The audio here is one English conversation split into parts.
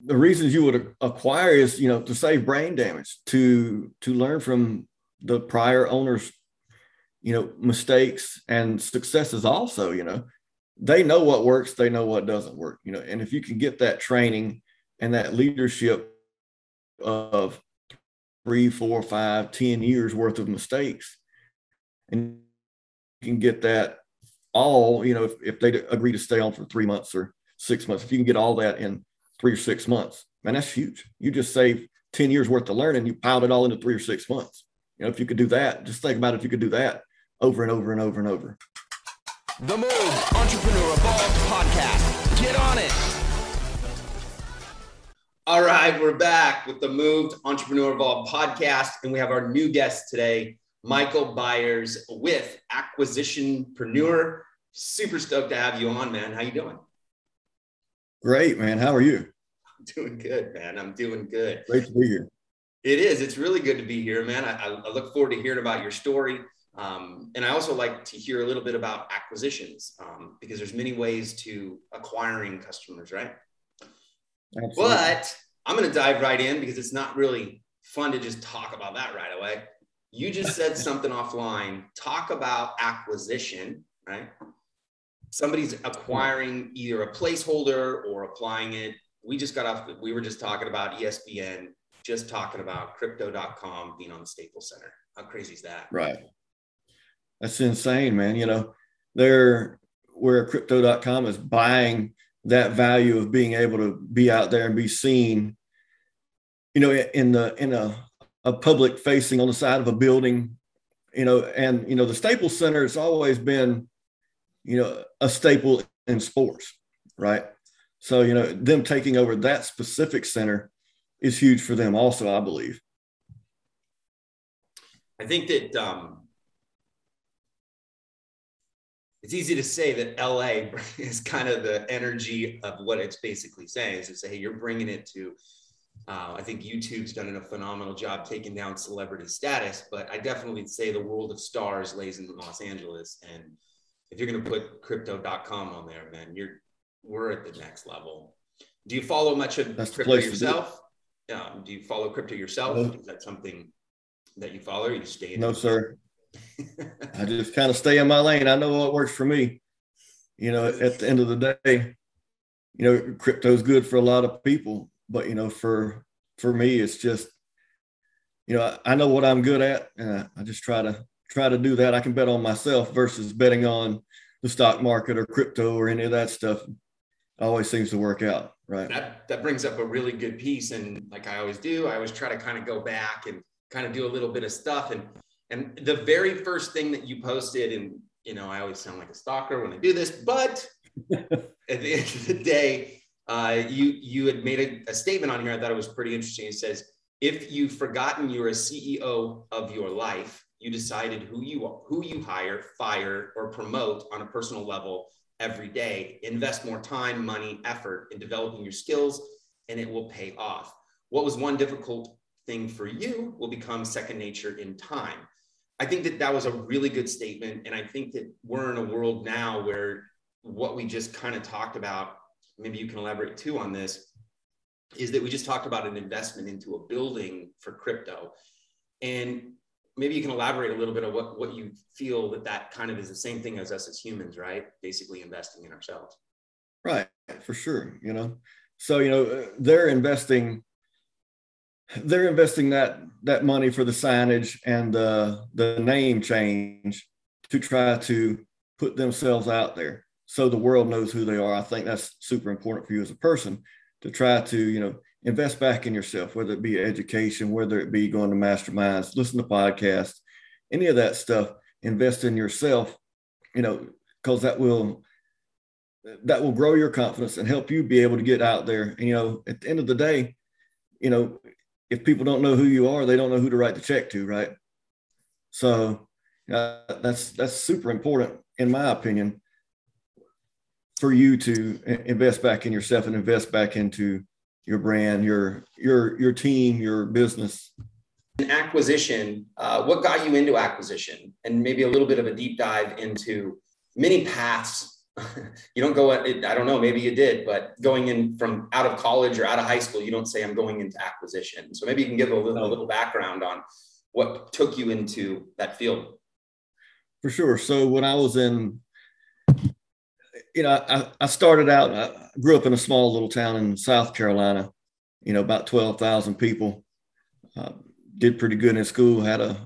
the reasons you would acquire is you know to save brain damage to to learn from the prior owners you know mistakes and successes also you know. They know what works they know what doesn't work you know. And if you can get that training and that leadership of three four five ten years worth of mistakes and you can get that all you know if, if they agree to stay on for three months or six months if you can get all that in three or six months man that's huge you just save 10 years worth of learning you piled it all into three or six months you know if you could do that just think about if you could do that over and over and over and over the Move Entrepreneur Evolved podcast. Get on it. All right, we're back with the Moved Entrepreneur Evolved podcast, and we have our new guest today, Michael Byers with Acquisitionpreneur. Super stoked to have you on, man. How you doing? Great, man. How are you? I'm doing good, man. I'm doing good. Great to be here. It is. It's really good to be here, man. I, I look forward to hearing about your story. Um, and I also like to hear a little bit about acquisitions um, because there's many ways to acquiring customers, right? Absolutely. But I'm going to dive right in because it's not really fun to just talk about that right away. You just said something offline. Talk about acquisition, right? Somebody's acquiring either a placeholder or applying it. We just got off, we were just talking about ESPN, just talking about crypto.com being on the Staples Center. How crazy is that? Right. That's insane, man. You know, they're where crypto.com is buying that value of being able to be out there and be seen, you know, in the in a, a public facing on the side of a building, you know, and you know, the Staples Center has always been, you know, a staple in sports, right? So, you know, them taking over that specific center is huge for them also, I believe. I think that um, it's easy to say that LA is kind of the energy of what it's basically saying is to say, hey, you're bringing it to. Uh, I think YouTube's done a phenomenal job taking down celebrity status, but I definitely say the world of stars lays in Los Angeles. And if you're going to put crypto.com on there, man, you're we're at the next level. Do you follow much of That's crypto yourself? Yeah. Do you follow crypto yourself? Is that something that you follow? You stay in? No, sir. I just kind of stay in my lane. I know what works for me. You know, at the end of the day, you know, crypto is good for a lot of people, but you know, for for me, it's just, you know, I, know what I'm good at, and I, I just try to try to do that. I can bet on myself versus betting on the stock market or crypto or any of that stuff. It always seems to work out, right? That that brings up a really good piece, and like I always do, I always try to kind of go back and kind of do a little bit of stuff and and the very first thing that you posted, and you know, I always sound like a stalker when I do this, but at the end of the day, uh, you you had made a, a, statement on here. I thought it was pretty interesting. It says, "If you've forgotten you're a CEO of your life, you decided who you who you hire, fire, or promote on a personal level every day. Invest more time, money, effort in developing your skills, and it will pay off. What was one difficult thing for you will become second nature in time." I think that that was a really good statement. And I think that we're in a world now where what we just kind of talked about, maybe you can elaborate too on this, is that we just talked about an investment into a building for crypto. And maybe you can elaborate a little bit of what, what you feel that that kind of is the same thing as us as humans, right? Basically investing in ourselves. Right, for sure. You know, so, you know, they're investing they're investing that that money for the signage and the the name change to try to put themselves out there so the world knows who they are. I think that's super important for you as a person to try to you know invest back in yourself, whether it be education, whether it be going to masterminds, listen to podcasts, any of that stuff. Invest in yourself, you know, because that will that will grow your confidence and help you be able to get out there. And you know, at the end of the day, you know, if people don't know who you are, they don't know who to write the check to, right? So uh, that's that's super important, in my opinion, for you to invest back in yourself and invest back into your brand, your your your team, your business. Acquisition. Uh, what got you into acquisition, and maybe a little bit of a deep dive into many paths you don't go, I don't know, maybe you did, but going in from out of college or out of high school, you don't say I'm going into acquisition. So maybe you can give a little, a little background on what took you into that field. For sure. So when I was in, you know, I, I started out, I grew up in a small little town in South Carolina, you know, about 12,000 people. Uh, did pretty good in school, had a,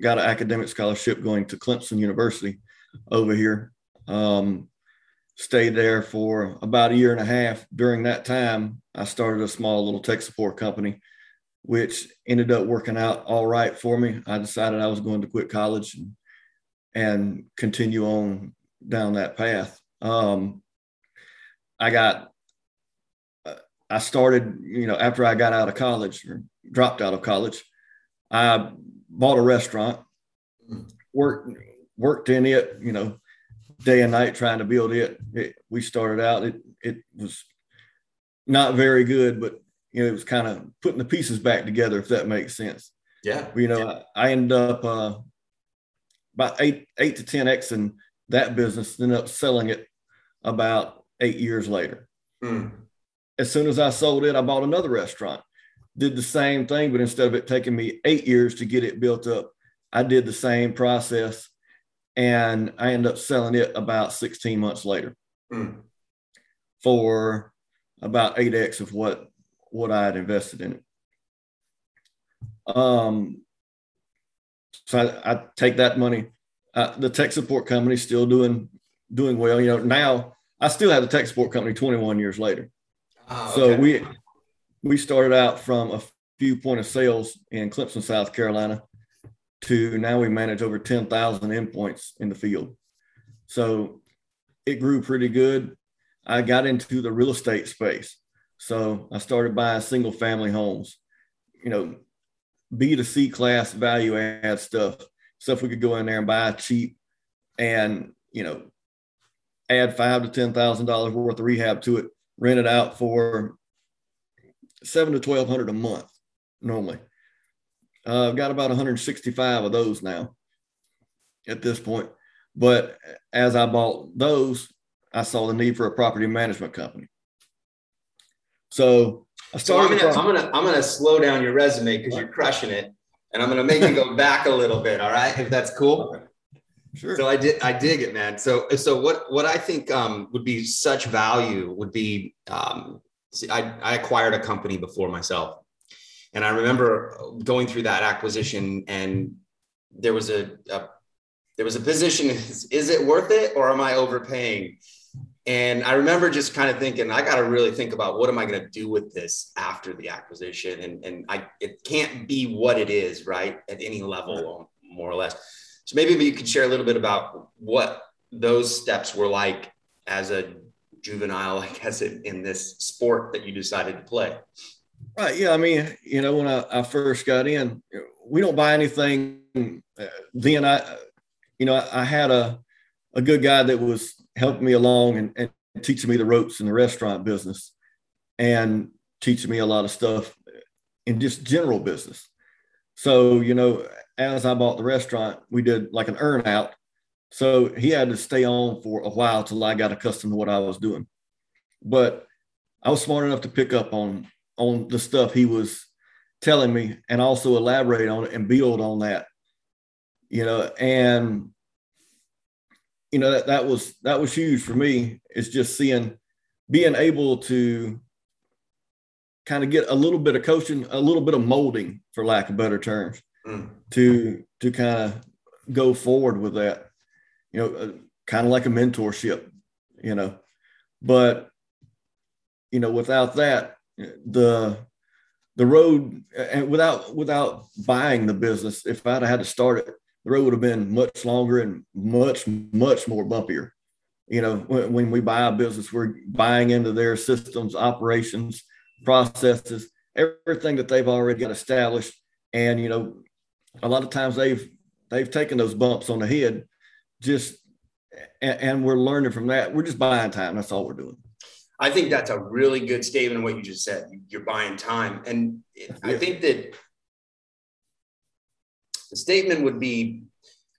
got an academic scholarship going to Clemson University over here. Um, stayed there for about a year and a half. During that time, I started a small little tech support company, which ended up working out all right for me. I decided I was going to quit college and, and continue on down that path. Um, I got, I started, you know, after I got out of college or dropped out of college, I bought a restaurant, worked worked in it, you know, day and night trying to build it. it we started out, it, it was not very good, but you know, it was kind of putting the pieces back together, if that makes sense. Yeah. You know, yeah. I, I ended up uh, about eight, eight to 10 X in that business, ended up selling it about eight years later. Mm. As soon as I sold it, I bought another restaurant, did the same thing, but instead of it taking me eight years to get it built up, I did the same process and I ended up selling it about 16 months later mm. for about 8x of what what I had invested in it. Um, so I, I take that money. Uh, the tech support company is still doing doing well. You know, now I still have the tech support company 21 years later. Oh, okay. So we we started out from a few point of sales in Clemson, South Carolina, to now we manage over 10,000 endpoints in the field. So it grew pretty good. I got into the real estate space. So I started buying single family homes, you know, B to C class value add stuff, stuff we could go in there and buy cheap and, you know, add five to ten thousand dollars worth of rehab to it, rent it out for seven to twelve hundred a month normally. Uh, I've got about 165 of those now at this point. But as I bought those, I saw the need for a property management company. So I started. So I'm, gonna, I'm gonna I'm gonna slow down your resume because you're crushing it, and I'm gonna make you go back a little bit. All right, if that's cool. Sure. So I did I dig it, man. So so what what I think um, would be such value would be um, see, I, I acquired a company before myself and I remember going through that acquisition, and there was a, a there was a position: is, is it worth it, or am I overpaying? And I remember just kind of thinking, I got to really think about what am I going to do with this after the acquisition, and and I it can't be what it is, right, at any level, more or less. So maybe you could share a little bit about what those steps were like as a juvenile, I guess, in, in this sport that you decided to play. Right. Yeah. I mean, you know, when I, I first got in, we don't buy anything. Uh, then I, you know, I, I, had a, a good guy that was helping me along and, and teaching me the ropes in the restaurant business and teaching me a lot of stuff in just general business. So, you know, as I bought the restaurant, we did like an earn out. So he had to stay on for a while till I got accustomed to what I was doing. But I was smart enough to pick up on on the stuff he was telling me and also elaborate on it and build on that you know and you know that, that was that was huge for me is just seeing being able to kind of get a little bit of coaching a little bit of molding for lack of better terms to to kind of go forward with that you know uh, kind of like a mentorship you know. But you know without that the the road and without without buying the business if i'd had to start it the road would have been much longer and much much more bumpier. You know when, when we buy a business we're buying into their systems operations processes everything that they've already got established. And you know a lot of times they've they've taken those bumps on the head just and, and we're learning from that. We're just buying time. That's all we're doing. I think that's a really good statement. of What you just said, you're buying time, and I think that the statement would be,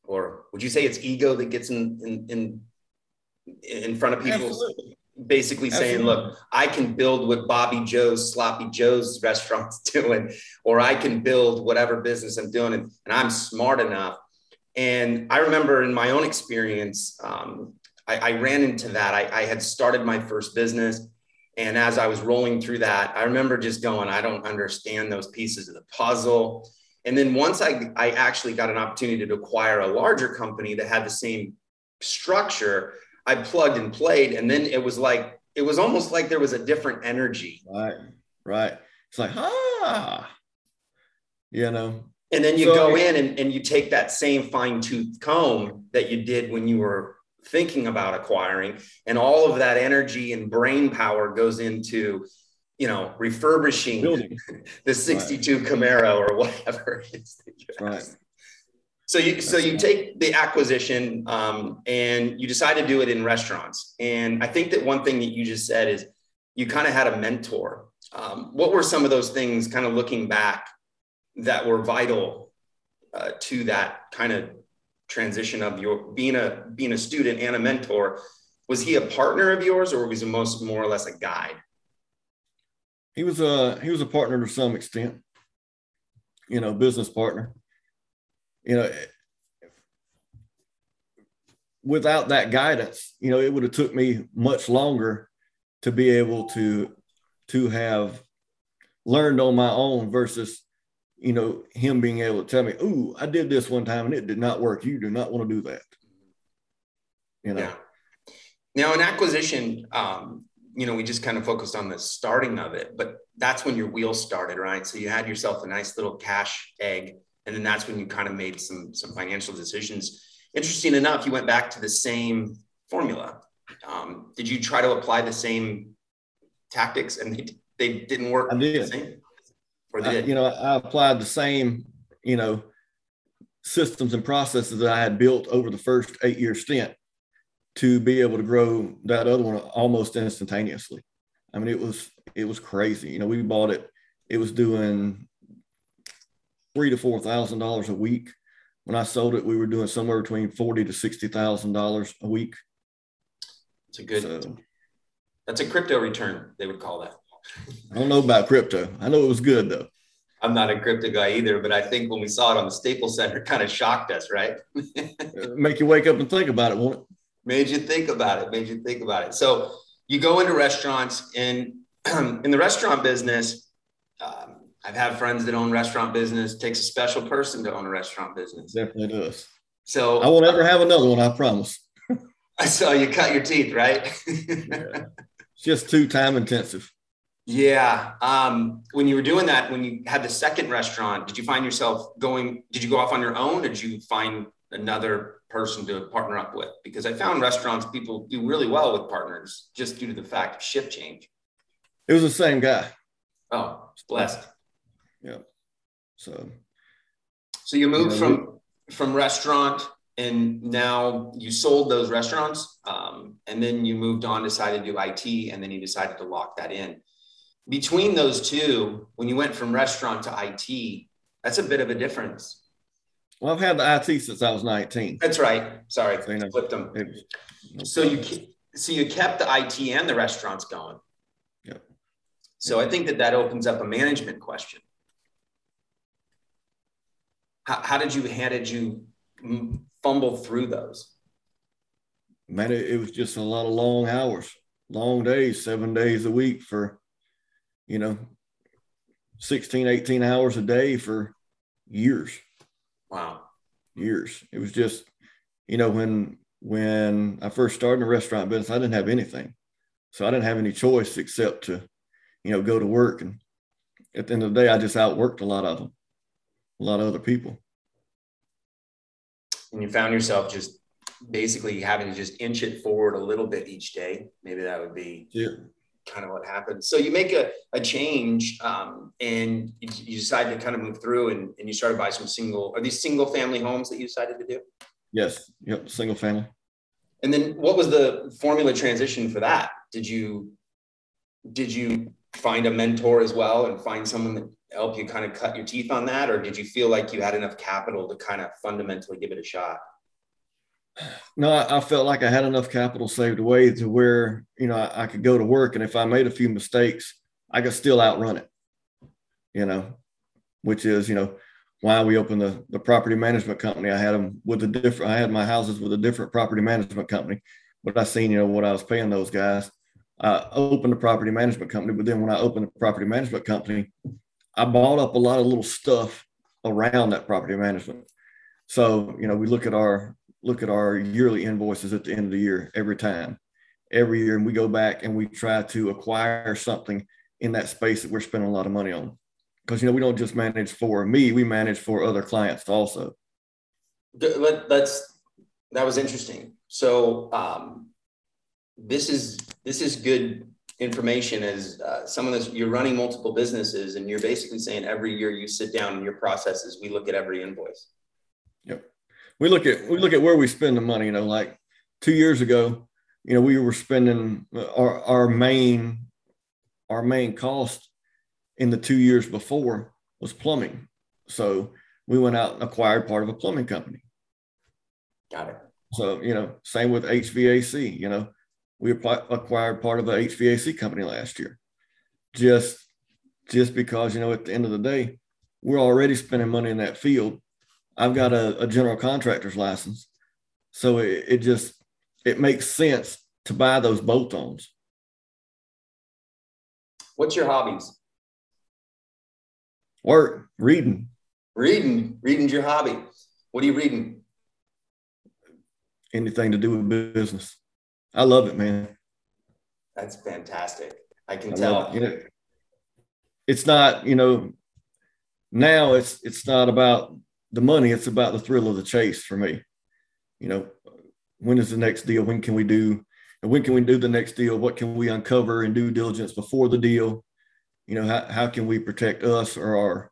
or would you say it's ego that gets in in, in in front of people, Absolutely. Basically Absolutely. saying, look, I can build what Bobby Joe's, Sloppy Joe's restaurant's doing, or I can build whatever business I'm doing, and, and I'm smart enough. And I remember in my own experience, um, I, I, ran into that. I, I had started my first business. And as I was rolling through that, I remember just going, I don't understand those pieces of the puzzle. And then once I, I actually got an opportunity to acquire a larger company that had the same structure, I plugged and played. And then it was like, it was almost like there was a different energy. Right. Right. It's like, ah, you know. And then you so, go in and, and you take that same fine tooth comb that you did when you were thinking about acquiring, and all of that energy and brain power goes into you know, refurbishing Building. the 62 right. Camaro or whatever it is. Right. So you so you take the acquisition um, and you decide to do it in restaurants. And I think that one thing that you just said is you kind of had a mentor. Um, what were some of those things, kind of looking back, that were vital uh, to that kind of transition of your being a being a student and a mentor? Was he a partner of yours, or was he most more or less a guide? he was a he was a partner to some extent, you know, business partner. You know, without that guidance, you know, it would have took me much longer to be able to to have learned on my own versus you know him being able to tell me, "Ooh, I did this one time and it did not work. You do not want to do that." You know. Yeah. Now, an acquisition, um, you know, we just kind of focused on the starting of it, but that's when your wheels started, right? So you had yourself a nice little cash egg, and then that's when you kind of made some some financial decisions. Interesting enough, you went back to the same formula. Um, did you try to apply the same tactics, and they, they didn't work? I did. Or they I, did? You know, I applied the same, you know, systems and processes that I had built over the first eight year stint to be able to grow that other one almost instantaneously. I mean, it was it was crazy. You know, we bought it. It was doing three to four thousand dollars a week. When I sold it, we were doing somewhere between forty to sixty thousand dollars a week. It's a good. So, that's a crypto return. They would call that. I don't know about crypto. I know it was good though. I'm not a crypto guy either, but I think when we saw it on the Staples Center, it kind of shocked us, right? Make you wake up and think about it, won't it? made you think about it made you think about it so you go into restaurants and in the restaurant business um, i've had friends that own restaurant business it takes a special person to own a restaurant business definitely does so i won't ever have another one i promise i saw you cut your teeth right yeah. it's just too time intensive yeah um, when you were doing that when you had the second restaurant did you find yourself going did you go off on your own or did you find another person to partner up with because I found restaurants people do really well with partners just due to the fact of shift change. It was the same guy. Oh, blessed. Yeah. So so you moved from from restaurant and now you sold those restaurants um, and then you moved on decided to do it and then you decided to lock that in between those two when you went from restaurant to IT that's a bit of a difference well, I've had the IT since I was 19. That's right. Sorry, so, you know, flipped them. so you so you kept the IT and the restaurants going. Yep. So I think that that opens up a management question. How, how did you how did you fumble through those? Man, it, it was just a lot of long hours, long days, seven days a week for, you know, 16, 18 hours a day for years. Wow. Years. It was just, you know, when when I first started in the restaurant business, I didn't have anything. So I didn't have any choice except to, you know, go to work. And at the end of the day, I just outworked a lot of them, a lot of other people. And you found yourself just basically having to just inch it forward a little bit each day. Maybe that would be yeah kind of what happened. So you make a, a change um, and you, you, decide to kind of move through and, and you started buy some single, are these single family homes that you decided to do? Yes. Yep. Single family. And then what was the formula transition for that? Did you, did you find a mentor as well and find someone that helped you kind of cut your teeth on that? Or did you feel like you had enough capital to kind of fundamentally give it a shot? No, I, I, felt like I had enough capital saved away to where you know I, I, could go to work, and if I made a few mistakes, I could still outrun it. You know, which is you know why we opened the the property management company. I had them with a different. I had my houses with a different property management company, but I seen you know what I was paying those guys. I opened a property management company, but then when I opened the property management company, I bought up a lot of little stuff around that property management. So you know we look at our look at our yearly invoices at the end of the year every time, every year, and we go back and we try to acquire something in that space that we're spending a lot of money on. Because you know we don't just manage for me; we manage for other clients also. Let, us that was interesting. So um, this is this is good information as uh, of this. you're running multiple businesses and you're basically saying every year you sit down in your processes we look at every invoice yep we look at we look at where we spend the money. You know, like two years ago, you know, we were spending our our main our main cost in the two years before was plumbing. So we went out and acquired part of a plumbing company. Got it. So you know, same with HVAC. You know, we acquired part of a HVAC company last year, just just because you know at the end of the day, we're already spending money in that field I've got a, a general contractor's license. So it, it just it makes sense to buy those bolt-ons. What's your hobbies? Work, reading. Reading. Reading's your hobby. What are you reading? Anything to do with business. I love it, man. That's fantastic. I can I tell. You know, it's not, you know, now it's it's not about the money, it's about the thrill of the chase for me. You know, when is the next deal? When can we do? And when can we do the next deal? What can we uncover and due diligence before the deal? You know, how, how can we protect us or our,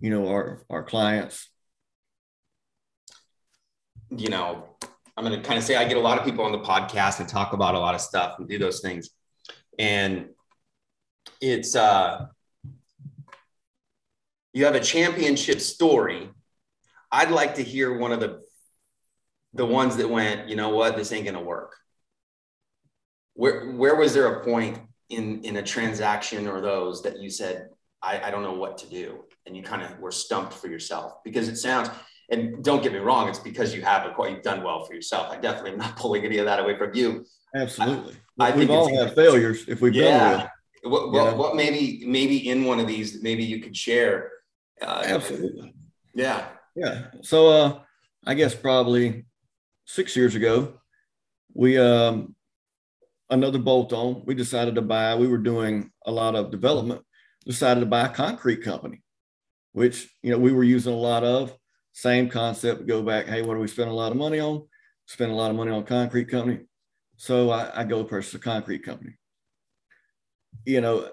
you know, our our clients? You know, I'm going to kind of say I get a lot of people on the podcast and talk about a lot of stuff and do those things, and it's uh, you have a championship story I'd like to hear one of the the ones that went, you know what, this ain't gonna work. Where where was there a point in in a transaction or those that you said, I, I don't know what to do, and you kind of were stumped for yourself because it sounds. And don't get me wrong, it's because you have quite you've done well for yourself. I definitely am not pulling any of that away from you. Absolutely. I, I we've all had failures if we've yeah. well. What, what, what, maybe maybe in one of these maybe you could share uh, absolutely yeah yeah. So uh, I guess probably six years ago, we um, another bolt on. We decided to buy. We were doing a lot of development. Decided to buy a concrete company, which you know we were using a lot of. Same concept. Go back. Hey, what do we spend a lot of money on? Spend a lot of money on concrete company. So I, I go purchase a concrete company. You know,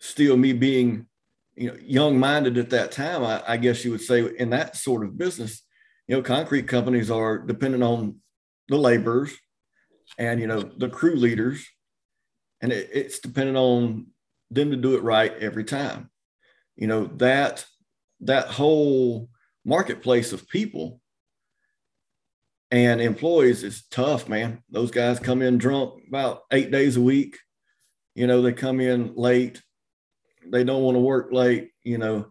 still me being you know, young minded at that time, I, I, guess you would say in that sort of business, you know, concrete companies are dependent on the laborers and, you know, the crew leaders. And it, it's dependent on them to do it right every time. You know, that, that whole marketplace of people and employees is tough, man. Those guys come in drunk about eight days a week. You know, they come in late they don't want to work late, you know.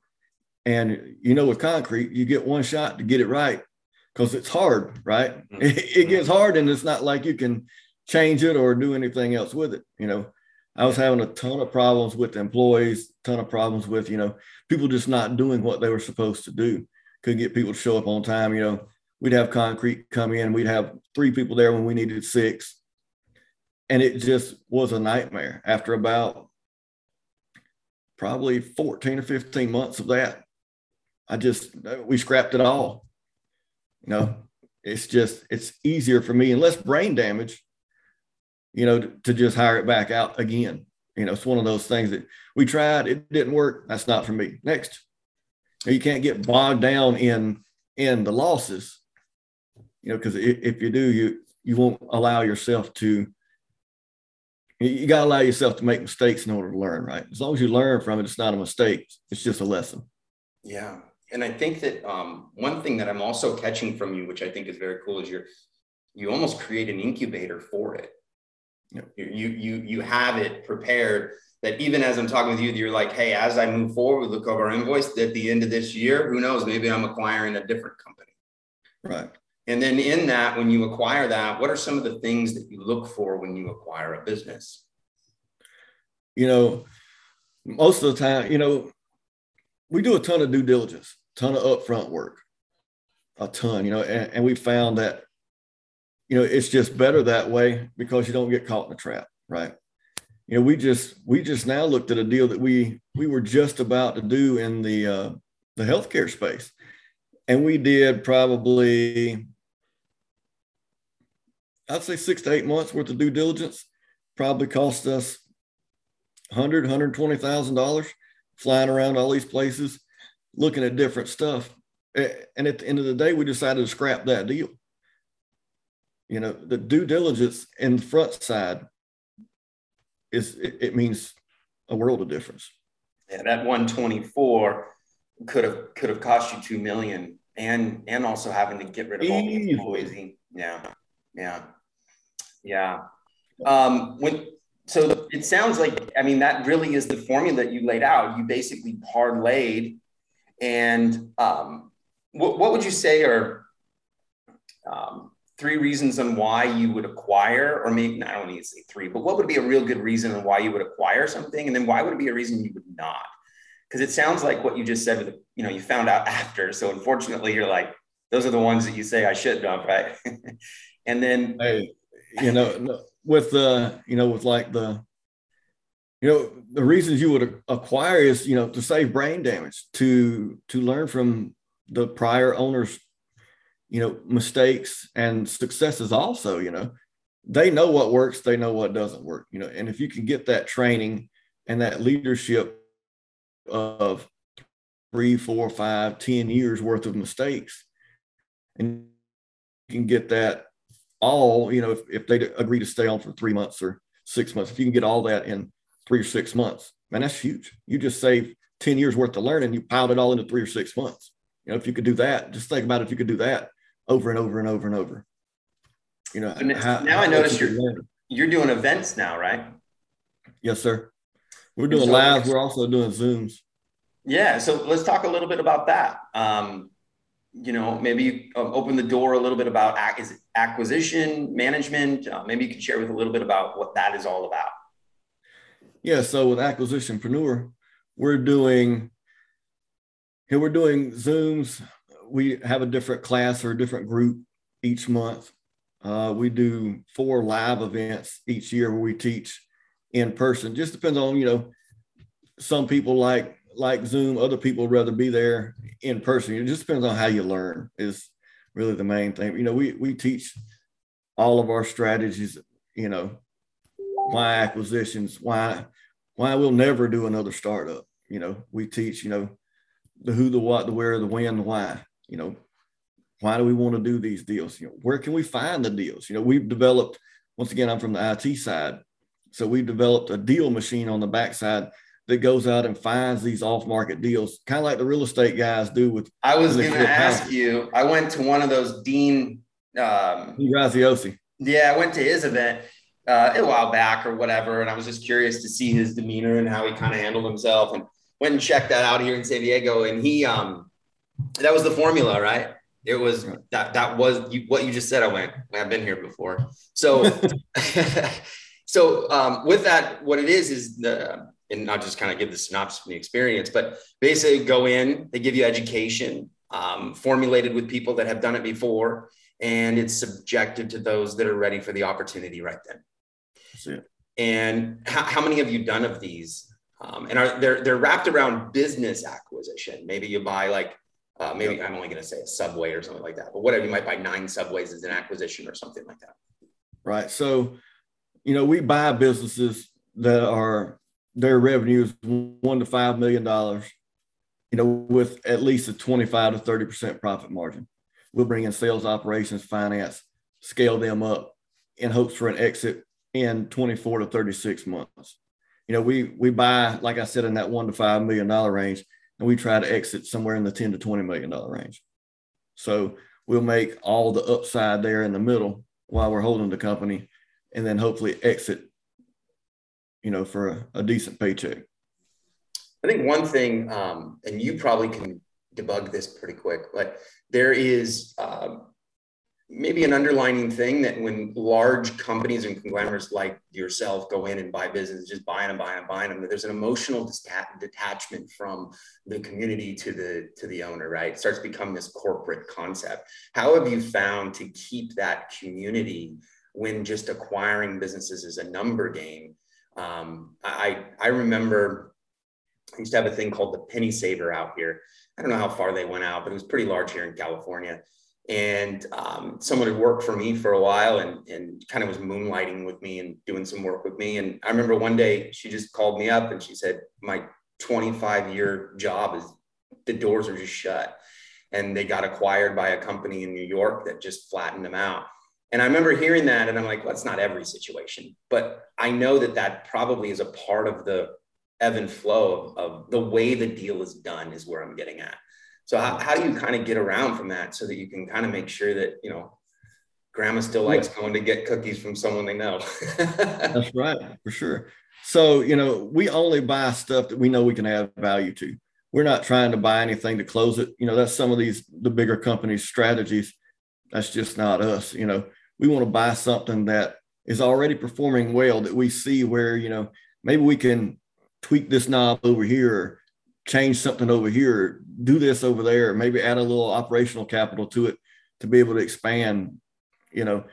And you know, with concrete, you get one shot to get it right because it's hard, right? Mm-hmm. It, it, gets hard, and it's not like you can change it or do anything else with it. You know, I was having a ton of problems with employees, ton of problems with you know people just not doing what they were supposed to do. Couldn't get people to show up on time. You know, we'd have concrete come in, we'd have three people there when we needed six, and it just was a nightmare. After about probably 14 or 15 months of that. I just, we scrapped it all. You know, it's just, it's easier for me and less brain damage, you know, to, just hire it back out again. You know, it's one of those things that we tried, it didn't work. That's not for me. Next. You can't get bogged down in in the losses, you know, because if you do, you you won't allow yourself to you got to allow yourself to make mistakes in order to learn, right? As long as you learn from it, it's not a mistake. It's just a lesson. Yeah. and I think that um, one thing that I'm also catching from you, which I think is very cool, is you're you almost create an incubator for it. Yep. You you you have it prepared that even as I'm talking with you, you're like, hey, as I move forward with the cover invoice at the end of this year, who knows? Maybe I'm acquiring a different company. Right. And then in that, when you acquire that, what are some of the things that you look for when you acquire a business? You know, most of the time, you know, we do a ton of due diligence, ton of upfront work, a ton, you know, and, and we found that, you know, it's just better that way because you don't get caught in a trap, right? You know, we just we just now looked at a deal that we we were just about to do in the uh, the healthcare space, and we did probably I'd say six to eight months worth of due diligence. Probably cost us 100, 120,000 dollars flying around all these places, looking at different stuff. And at the end of the day, we decided to scrap that deal. You know, the due diligence in the front side is it, it means a world of difference. Yeah, that 124 could have could have cost you two million and and also having to get rid of all the employees. Yeah, yeah, yeah. Um, when so it sounds like I mean that really is the formula that you laid out. You basically parlayed, and um, what what would you say are um, three reasons on why you would acquire, or maybe I don't need to say three, but what would be a real good reason on why you would acquire something, and then why would it be a reason you would not? Because it sounds like what you just said, you know, you found out after. So unfortunately, you're like, those are the ones that you say I should dump, right? and then, hey, you know, with the, you know, with like the, you know, the reasons you would acquire is, you know, to save brain damage, to to learn from the prior owner's you know mistakes and successes also you know. They know what works they know what doesn't work you know. And if you can get that training and that leadership of three four five ten years worth of mistakes and you can get that all you know if, if they agree to stay on for three months or six months if you can get all that in three or six months man that's huge. You just save 10 years worth of learning you piled it all into three or six months. You know if you could do that just think about it. if you could do that over and over and over and over. You know, how, now how I notice you're you're doing events now, right? Yes, sir. We're doing so, live. We're also doing Zooms. Yeah. So let's talk a little bit about that. Um, you know, maybe uh, open the door a little bit about is acquisition management. Uh, maybe you could share with a little bit about what that is all about. Yeah. So with Acquisitionpreneur, we're doing here we're doing Zooms we have a different class or a different group each month. Uh, we do four live events each year where we teach in person. Just depends on you know, some people like like Zoom, other people rather be there in person. It just depends on how you learn. Is really the main thing. You know, we we teach all of our strategies. You know, why acquisitions, why why we'll never do another startup. You know, we teach you know the who, the what, the where, the when, the why you know, why do we want to do these deals? You know, where can we find the deals? You know, we've developed, once again, I'm from the IT side. So we've developed a deal machine on the backside that goes out and finds these off-market deals, kind of like the real estate guys do with. I was going to ask houses. you. I went to one of those Dean. Um, Graziosi. Yeah, I went to his event uh, a while back or whatever, and I was just curious to see his demeanor and how he kind of handled himself, and went and checked that out here in San Diego. And he, um, that was the formula, right? It was that that was you, what you just said. I went. I've been here before. So, so um, with that, what it is is the and I'll just kind of give the synopsis of the experience, but basically go in, they give you education, um, formulated with people that have done it before, and it's subjected to those that are ready for the opportunity right then. And how, how many have you done of these? Um, and are they're they're wrapped around business acquisition? Maybe you buy like uh, maybe I'm only going to say a subway or something like that, but whatever you might buy nine subways as an acquisition or something like that. Right. So, you know, we buy businesses that are their revenue is one to five million dollars, you know, with at least a 25 to 30 percent profit margin. We'll bring in sales, operations, finance, scale them up in hopes for an exit in 24 to 36 months. You know, we we buy, like I said, in that one to five million dollar range and we try to exit somewhere in the 10 to 20 million dollar range. So we'll make all the upside there in the middle while we're holding the company and then hopefully exit, you know, for a, a decent paycheck. I think one thing, um, and you probably can debug this pretty quick, but there is um, maybe an underlining thing that when large companies and conglomerates like yourself go in and buy business, just buying and buying and buying them, there's an emotional detachment from the community to the to the owner, right? It starts to become this corporate concept. How have you found to keep that community when just acquiring businesses is a number game? Um, I I remember I used to have a thing called the penny saver out here. I don't know how far they went out, but it was pretty large here in California and um, someone had worked for me for a while and, and kind of was moonlighting with me and doing some work with me. And I remember one day she just called me up and she said, My 25 year job is the doors are just shut. And they got acquired by a company in New York that just flattened them out. And I remember hearing that and I'm like, well, that's not every situation. But I know that that probably is a part of the ebb and flow of, of the way the deal is done, is where I'm getting at. So how, how do you kind of get around from that so that you can kind of make sure that, you know, grandma still likes going to get cookies from someone they know. That's right, for sure. So, you know, we only buy stuff that we know we can add value to. We're not trying to buy anything to close it. You know, that's some of these the bigger companies' strategies. That's just not us. You know, we want to buy something that is already performing well that we see where, you know, maybe we can tweak this knob over here change something over here, do this over there, maybe add a little operational capital to it to be able to expand. You know,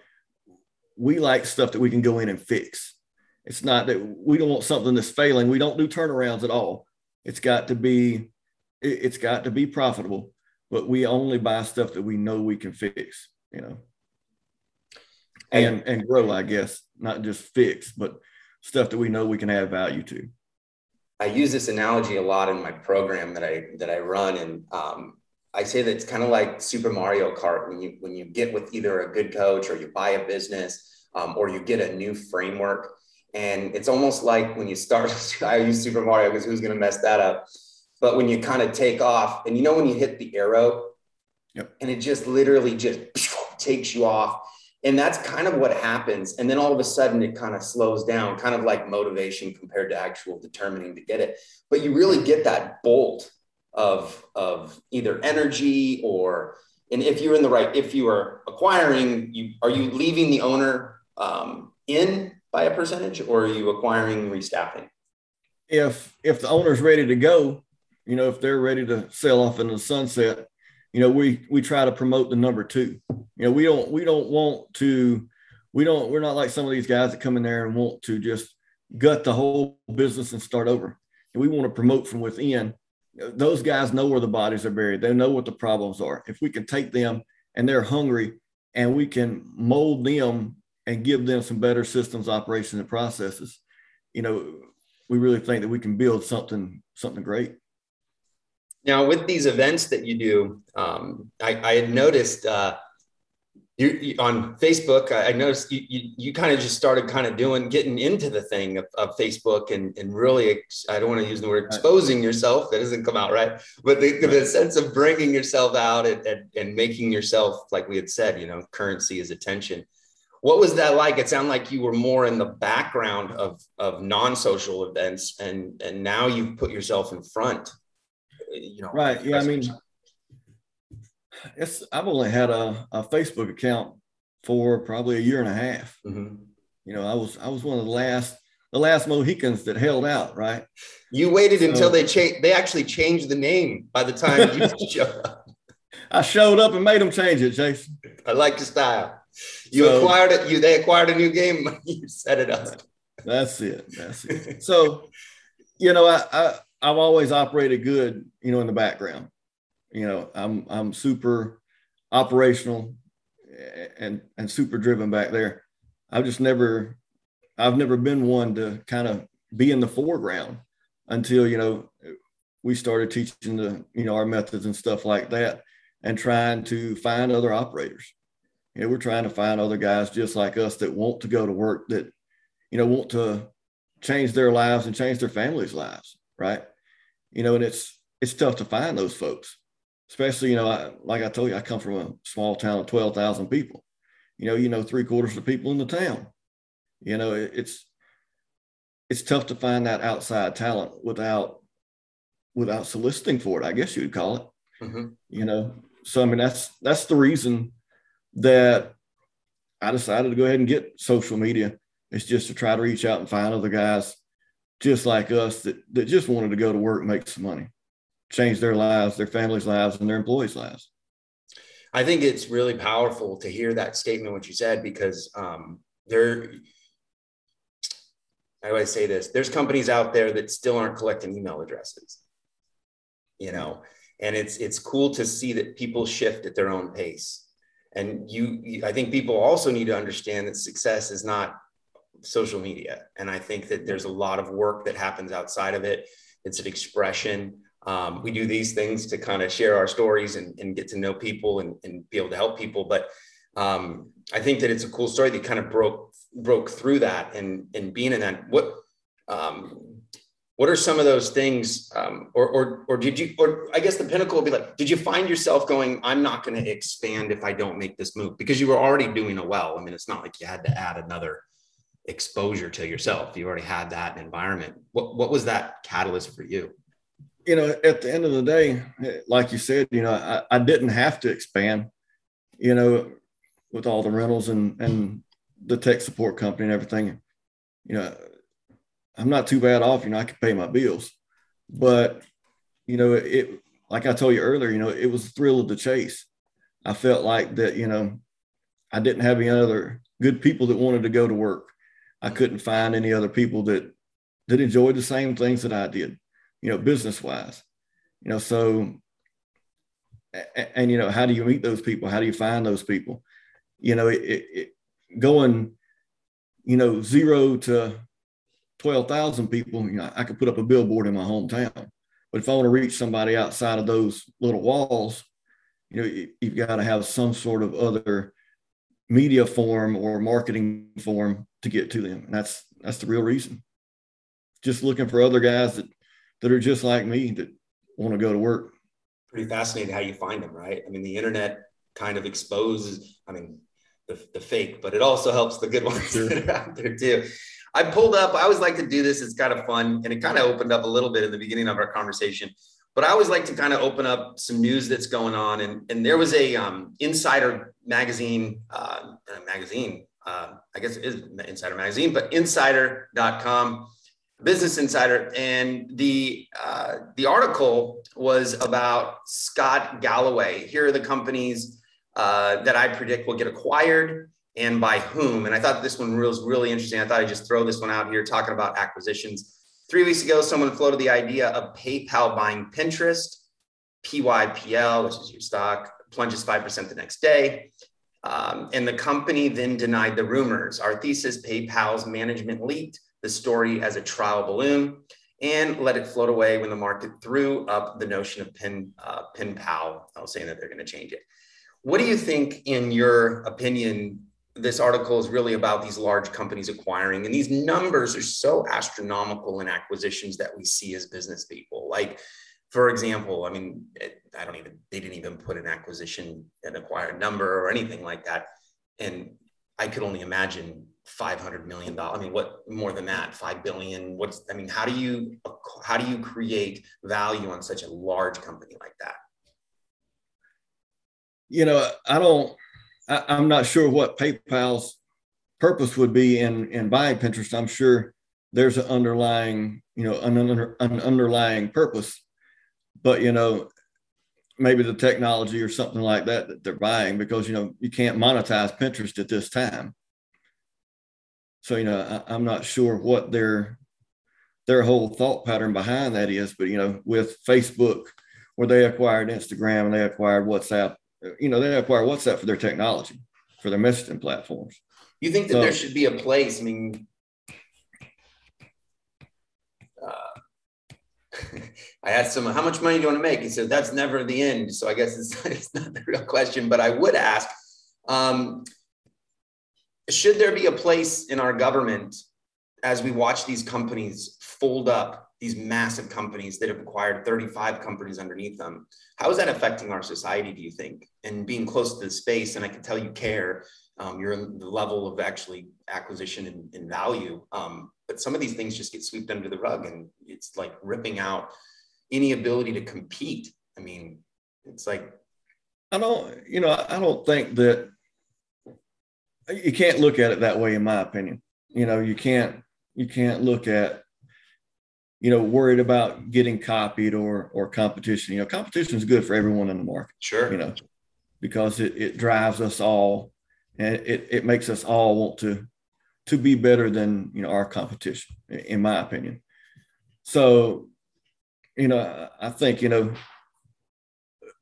we like stuff that we can go in and fix. It's not that we don't want something that's failing. We don't do turnarounds at all. It's got to be, it's got to be profitable, but we only buy stuff that we know we can fix, you know, and, and grow, I guess, not just fix, but stuff that we know we can add value to. I use this analogy a lot in my program that I that I run, and um, I say that it's kind of like Super Mario Kart when you when you get with either a good coach or you buy a business um, or you get a new framework, and it's almost like when you start. I use Super Mario because who's going to mess that up? But when you kind of take off, and you know when you hit the arrow, yep. and it just literally just takes you off and that's kind of what happens. And then all of a sudden it kind of slows down kind of like motivation compared to actual determining to get it. But you really get that bolt of of either energy or and if you're in the right if you are acquiring you are you leaving the owner um, in by a percentage or are you acquiring restaffing? If if the owner's ready to go you know if they're ready to sell off in the sunset you know we we try to promote the number two. You know we don't we don't want to we don't we're not like some of these guys that come in there and want to just gut the whole business and start over. And we want to promote from within. Those guys know where the bodies are buried. They know what the problems are. If we can take them and they're hungry and we can mold them and give them some better systems operations and processes you know we really think that we can build something something great now, with these events that you do, um, I, I, had noticed uh, you, you, on Facebook. I noticed you, you, you kind of just started kind of doing, getting into the thing of, of Facebook, and and really, I don't want to use the word exposing yourself. That doesn't come out right, but the, the sense of bringing yourself out and, and, and making yourself, like we had said, you know, currency is attention. What was that like? It sounded like you were more in the background of of non-social events, and and now you've put yourself in front you know. Right. Yeah. I mean, it's I've only had a, a Facebook account for probably a year and a half. Mm-hmm. You know, I was I was one of the last the last Mohicans that held out. Right. You waited so, until they changed. They actually changed the name by the time you showed up. I showed up and made them change it, Jason. I like your style. You so, acquired it. You they acquired a new game. you set it up. That's it. That's it. So, you know, I, I I've always operated good, you know, in the background. You know, I'm I'm super operational and and super driven back there. I've just never I've never been one to kind of be in the foreground until, you know, we started teaching the, you know, our methods and stuff like that and trying to find other operators. You know, we're trying to find other guys just like us that want to go to work that, you know, want to change their lives and change their families' lives, right? You know, and it's it's tough to find those folks, especially, you know, I, like I told you, I come from a small town of 12,000 people. You know, you know, three quarters of the people in the town. You know, it, it's, it's tough to find that outside talent without, without soliciting for it, I guess you would call it. Mm-hmm. You know, so I mean, that's, that's the reason that I decided to go ahead and get social media. It's just to try to reach out and find other guys just like us that, that just wanted to go to work make some money change their lives, their families' lives, and their employees' lives. I think it's really powerful to hear that statement, what you said, because um, there, how do I say this: there's companies out there that still aren't collecting email addresses, you know, and it's it's cool to see that people shift at their own pace. And you, I think people also need to understand that success is not social media, and I think that there's a lot of work that happens outside of it. It's an expression um, we do these things to kind of share our stories and, and get to know people and, and, be able to help people. But um, I think that it's a cool story that kind of broke broke through that and and being in that. What um, what are some of those things, um, or or or did you? Or I guess the pinnacle would be like, did you find yourself going, I'm not going to expand if I don't make this move because you were already doing it well. I mean, it's not like you had to add another exposure to yourself. You already had that environment. What what was that catalyst for you? you know, at the end of the day, like you said, you know, I, I didn't have to expand, you know, with all the rentals and, and the tech support company and everything. You know, I'm not too bad off, you know, I could pay my bills. But, you know, it, like I told you earlier, you know, it was a thrill of the chase. I felt like that, you know, I didn't have any other good people that wanted to go to work. I couldn't find any other people that that enjoyed the same things that I did you know, business wise, you know, so, and, and, you know, how do you meet those people? How do you find those people? You know, it, it going, you know, zero to 12,000 people, you know, I could put up a billboard in my hometown. But if I want to reach somebody outside of those little walls, you know, you, you've got to have some sort of other media form or marketing form to get to them. And that's that's the real reason. Just looking for other guys that that are just like me that want to go to work. Pretty fascinating how you find them, right? I mean, the internet kind of exposes, I mean, the, the fake, but it also helps the good ones sure. that are out there too. I pulled up, I always like to do this. It's kind of fun. And it kind of opened up a little bit in the beginning of our conversation. But I always like to kind of open up some news that's going on. And, and there was a um, Insider magazine, uh, magazine, uh, I guess it is Insider magazine, but insider.com Business Insider, and the uh, the article was about Scott Galloway. Here are the companies uh, that I predict will get acquired and by whom. And I thought this one was really interesting. I thought I'd just throw this one out here, talking about acquisitions. Three weeks ago, someone floated the idea of PayPal buying Pinterest. PYPL, which is your stock, plunges 5% the next day. Um, and the company then denied the rumors. Our thesis PayPal's management leaked the story as a trial balloon and let it float away when the market threw up the notion of pin uh, pin pal. I was saying that they're going to change it. What do you think, in your opinion, this article is really about these large companies acquiring, and these numbers are so astronomical in acquisitions that we see as business people. Like, for example, I mean, I don't even they didn't even put an acquisition an acquired number or anything like that, and I could only imagine 500 million dollars i mean what more than that 5 billion what's i mean how do you how do you create value on such a large company like that you know i don't I, i'm not sure what paypal's purpose would be in in buying pinterest. I'm sure there's an underlying you know an, under, an underlying purpose. But you know maybe the technology or something like that that they're buying because you know you can't monetize pinterest at this time. So you know, I, am not sure what their their whole thought pattern behind that is, but you know, with Facebook, where they acquired Instagram and they acquired WhatsApp, you know, they acquired WhatsApp for their technology, for their messaging platforms. You think that so, there should be a place? I mean, uh, I asked him, how much money do you want to make? He said, that's never the end. So I guess it's, it's not the real question, but I would ask, um, should there be a place in our government as we watch these companies fold up these massive companies that have acquired 35 companies underneath them. How is that affecting our society, do you think? And being close to the space, and I can tell you care, um, you're the level of actually acquisition and, and value. Um, but some of these things just get swept under the rug and it's like ripping out any ability to compete. I mean, it's like. I don't, you know, I don't think that you can't look at it that way, in my opinion. You know, you can't, you can't look at you know, worried about getting copied or or competition. You know, competition is good for everyone in the market. Sure. You know, because it, it drives us all and it, it makes us all want to to be better than you know our competition, in my opinion. So, you know, I think, you know,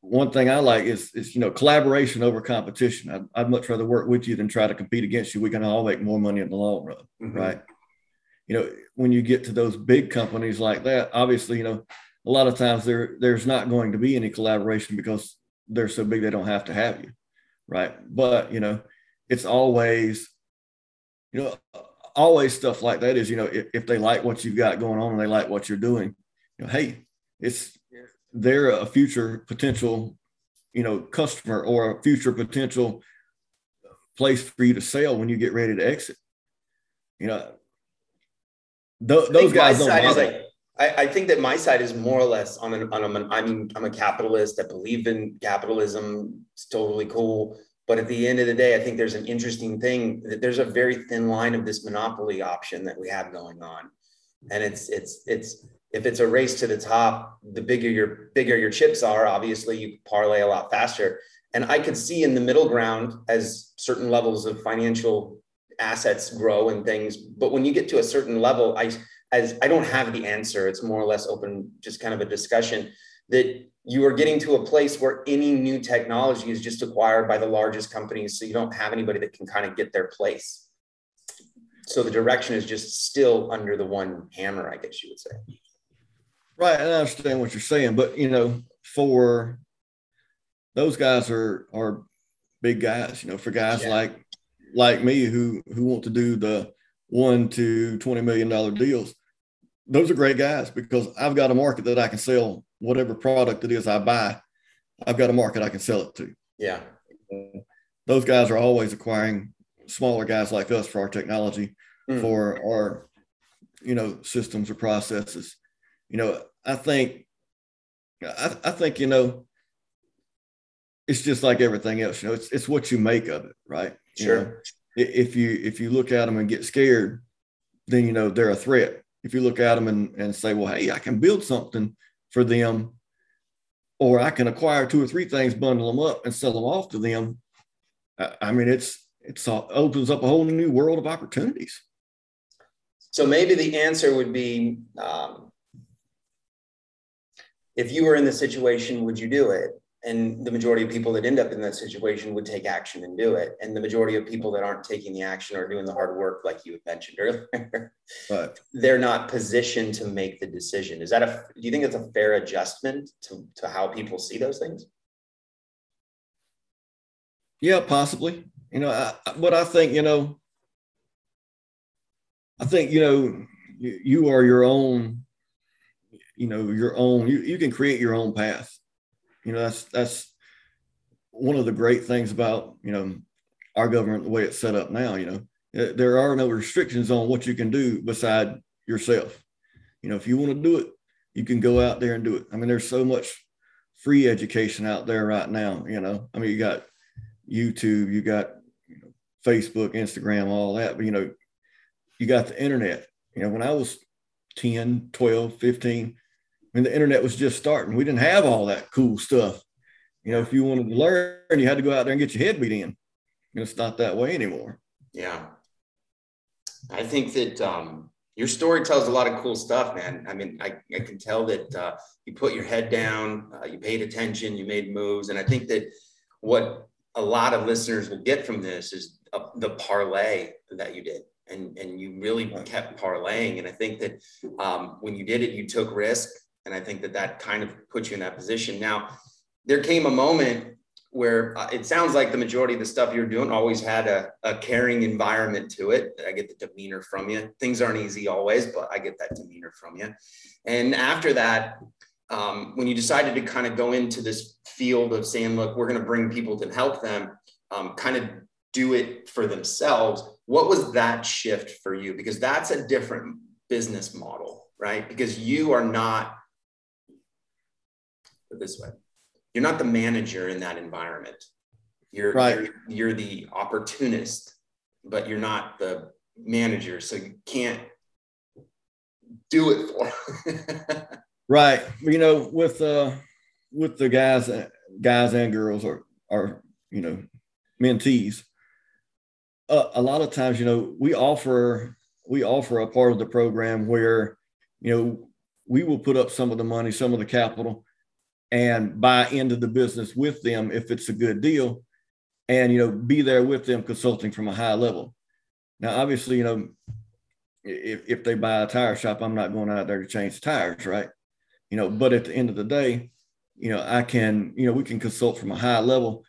one thing I like is, is you know, collaboration over competition. I'd, I'd much rather work with you than try to compete against you. We can all make more money in the long run, mm-hmm. right? You know, when you get to those big companies like that, obviously, you know, a lot of times there there's not going to be any collaboration because they're so big they don't have to have you, right? But you know, it's always, you know, always stuff like that is you know if, if they like what you've got going on and they like what you're doing, you know, hey, it's they're a future potential, you know, customer or a future potential place for you to sell when you get ready to exit. You know, Th- those guys don't bother. Like, I, I, think that my side is more or less on an, on a, I mean, I'm a capitalist. I believe in capitalism. It's totally cool. But at the end of the day, I think there's an interesting thing that there's a very thin line of this monopoly option that we have going on. And it's, it's, it's, if it's a race to the top, the bigger your bigger your chips are, obviously you parlay a lot faster. And I could see in the middle ground as certain levels of financial assets grow and things. But when you get to a certain level, I as I don't have the answer. It's more or less open, just kind of a discussion that you are getting to a place where any new technology is just acquired by the largest companies. So you don't have anybody that can kind of get their place. So the direction is just still under the one hammer, I guess you would say. Right. And I understand what you're saying, but you know, for those guys are are big guys, you know, for guys yeah. like like me who who want to do the one to twenty million dollar deals, those are great guys because I've got a market that I can sell whatever product it is I buy. I've got a market I can sell it to. Yeah. Those guys are always acquiring smaller guys like us for our technology, mm. for our, you know, systems or processes. You know, I think, I, I think, you know, it's just like everything else. You know, it's it's what you make of it, right? Sure. You know, if you if you look at them and get scared, then you know they're a threat. If you look at them and, and say, well, hey, I can build something for them, or I can acquire two or three things, bundle them up, and sell them off to them. I, I mean, it's it's opens up a whole new world of opportunities. So maybe the answer would be, um, if you were in the situation, would you do it? And the majority of people that end up in that situation would take action and do it. And the majority of people that aren't taking the action or doing the hard work like you mentioned earlier right. they're not positioned to make the decision. Is that a do you think it's a fair adjustment to, to how people see those things? Yeah possibly. You know I, but i think you know i think you know you, you are your own you know your own you, you can create your own path you know, that's that's one of the great things about you know our government the way it's set up now. You know, there are no restrictions on what you can do beside yourself. You know, if you want to do it, you can go out there and do it. I mean, there's so much free education out there right now. You know, I mean, you got YouTube, you got you know, Facebook, Instagram, all that, but you know, you got the internet. You know, when I was 10, 12, 15, when the internet was just starting. We didn't have all that cool stuff. You know, if you wanted to learn, you had to go out there and get your head beat in. And it's not that way anymore. Yeah. I think that um, your story tells a lot of cool stuff, man. I mean, I, I can tell that uh, you put your head down, uh, you paid attention, you made moves. And I think that what a lot of listeners will get from this is uh, the parlay that you did. And, and you really kept parlaying. And I think that um, when you did it, you took risk and I think that that kind of puts you in that position. Now, there came a moment where uh, it sounds like the majority of the stuff you're doing always had a, a caring environment to it. I get the demeanor from you. Things aren't easy always, but I get that demeanor from you. And after that, um, when you decided to kind of go into this field of saying, look, we're going to bring people to help them um, kind of do it for themselves, what was that shift for you? Because that's a different business model, right? Because you are not, this way, you're not the manager in that environment. You're, right. you're, you're the opportunist, but you're not the manager. So you can't do it for. right. You know, with uh with the guys guys and girls are are, you know, mentees. Uh, a lot of times, you know, we offer we offer a part of the program where, you know, we will put up some of the money, some of the capital, and buy into the business with them if it's a good deal and you know be there with them consulting from a high level. Now obviously you know if, if they buy a tire shop i'm not going out there to change tires right? You know but at the end of the day you know i can you know we can consult from a high level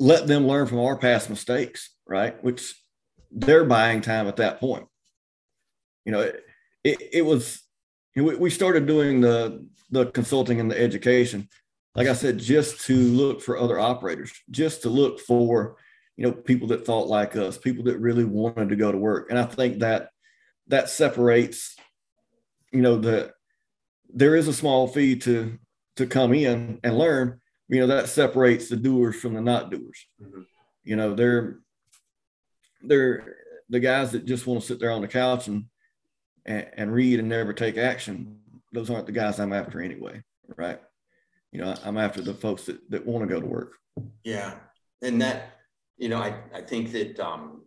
let them learn from our past mistakes right? Which they're buying time at that point. You know it, it, it was we, we started doing the the consulting and the education, like I said, just to look for other operators, just to look for, you know, people that thought like us, people that really wanted to go to work. And I think that that separates, you know, the there is a small fee to to come in and learn. You know, that separates the doers from the not doers. Mm-hmm. You know, they're they're the guys that just want to sit there on the couch and, and, and read and never take action those aren't the guys I'm after anyway, right? You know, I'm after the folks that, that want to go to work. Yeah. And that, you know, I, I think that um,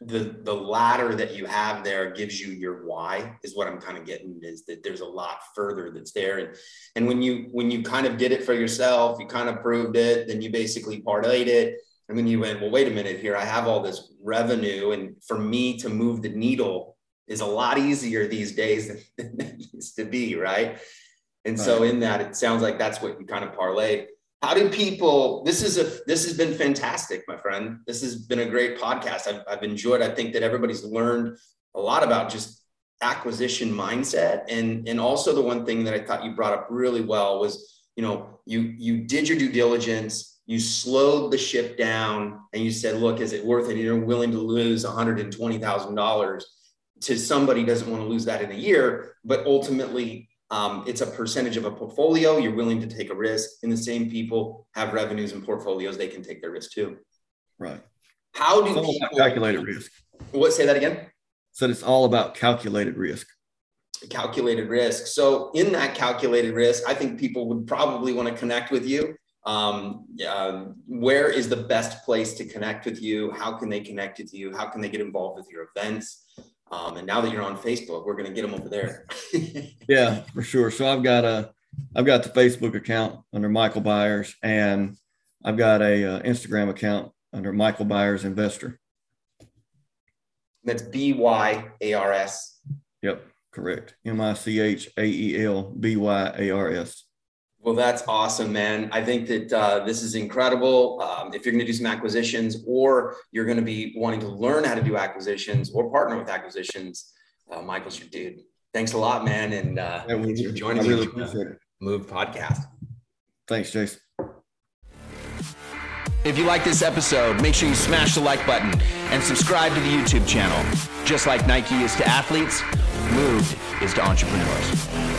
the the ladder that you have there gives you your why is what I'm kind of getting is that there's a lot further that's there. And and when you when you kind of did it for yourself, you kind of proved it, then you basically parlayed it. And then you went, well, wait a minute here, I have all this revenue. And for me to move the needle is a lot easier these days than, than it used to be, right? And right. so in that, it sounds like that's what you kind of parlay. How do people? This is a this has been fantastic, my friend. This has been a great podcast. I've, I've enjoyed. I think that everybody's learned a lot about just acquisition mindset, and and also the one thing that I thought you brought up really well was you know you you did your due diligence you slowed the ship down and you said, look, is it worth it? You're willing to lose $120,000 to somebody doesn't want to lose that in a year, but ultimately um, it's a percentage of a portfolio. You're willing to take a risk, and the same people have revenues and portfolios. They can take their risk too. Right. How do people calculated risk? What? Say that again. Said it's all about calculated risk. Calculated risk. So in that calculated risk, I think people would probably want to connect with you. Um, uh, where is the best place to connect with you? How can they connect with you? How can they get involved with your events? Um, and now that you're on Facebook, we're going to get them over there. yeah, for sure. So I've got a, I've got the Facebook account under Michael Byars, and I've got a uh, Instagram account under Michael Byars Investor. That's B Y A R S. Yep, correct. M I C H A E L B Y A R S. Well, that's awesome, man. I think that uh, this is incredible. Um, if you're going to do some acquisitions or you're going to be wanting to learn how to do acquisitions or partner with acquisitions, uh, Michael's your dude. Thanks a lot, man. And uh, yeah, thanks for joining I really me appreciate it. Move podcast. Thanks, Jason. If you like this episode, make sure you smash the like button and subscribe to the YouTube channel. Just like Nike is to athletes, Moved is to entrepreneurs.